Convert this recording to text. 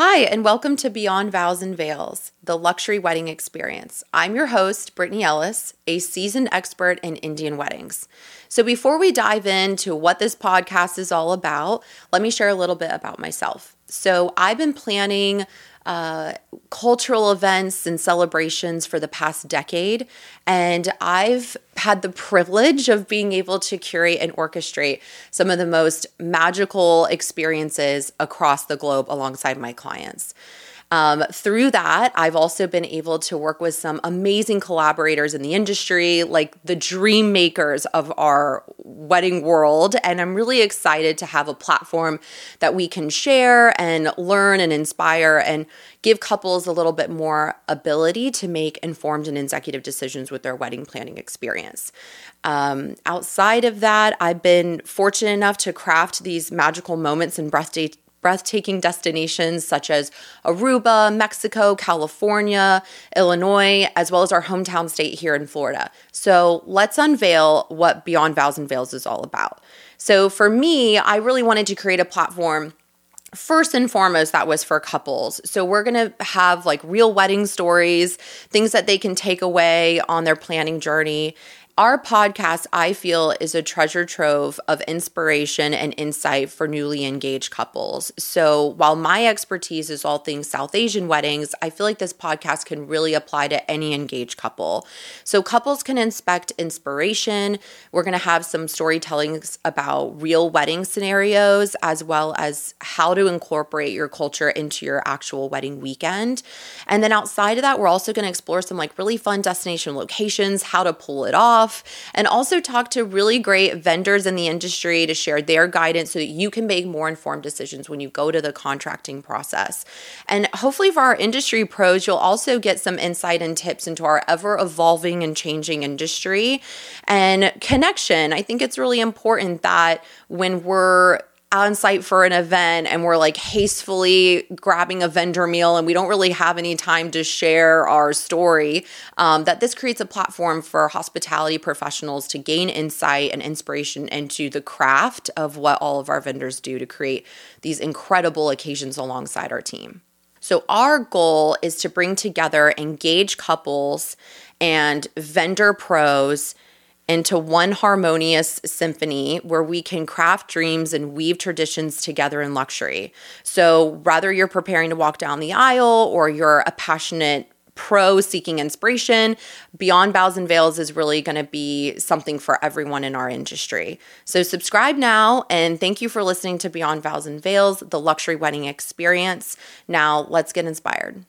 Hi, and welcome to Beyond Vows and Veils, the luxury wedding experience. I'm your host, Brittany Ellis, a seasoned expert in Indian weddings. So, before we dive into what this podcast is all about, let me share a little bit about myself. So, I've been planning uh, cultural events and celebrations for the past decade. And I've had the privilege of being able to curate and orchestrate some of the most magical experiences across the globe alongside my clients. Um, through that, I've also been able to work with some amazing collaborators in the industry, like the dream makers of our wedding world. And I'm really excited to have a platform that we can share and learn and inspire and give couples a little bit more ability to make informed and executive decisions with their wedding planning experience. Um, outside of that, I've been fortunate enough to craft these magical moments and breathtaking breathtaking destinations such as Aruba, Mexico, California, Illinois, as well as our hometown state here in Florida. So let's unveil what Beyond Vows and Veils is all about. So for me, I really wanted to create a platform first and foremost that was for couples so we're going to have like real wedding stories things that they can take away on their planning journey our podcast, I feel, is a treasure trove of inspiration and insight for newly engaged couples. So, while my expertise is all things South Asian weddings, I feel like this podcast can really apply to any engaged couple. So, couples can inspect inspiration. We're going to have some storytellings about real wedding scenarios, as well as how to incorporate your culture into your actual wedding weekend. And then outside of that, we're also going to explore some like really fun destination locations, how to pull it off and also talk to really great vendors in the industry to share their guidance so that you can make more informed decisions when you go to the contracting process. And hopefully, for our industry pros, you'll also get some insight and tips into our ever evolving and changing industry and connection. I think it's really important that when we're on site for an event and we're like hastily grabbing a vendor meal and we don't really have any time to share our story, um, that this creates a platform for hospitality professionals to gain insight and inspiration into the craft of what all of our vendors do to create these incredible occasions alongside our team. So, our goal is to bring together engaged couples and vendor pros into one harmonious symphony where we can craft dreams and weave traditions together in luxury. So, whether you're preparing to walk down the aisle or you're a passionate pro seeking inspiration, Beyond Vows and Veils is really going to be something for everyone in our industry. So, subscribe now and thank you for listening to Beyond Vows and Veils, the luxury wedding experience. Now, let's get inspired.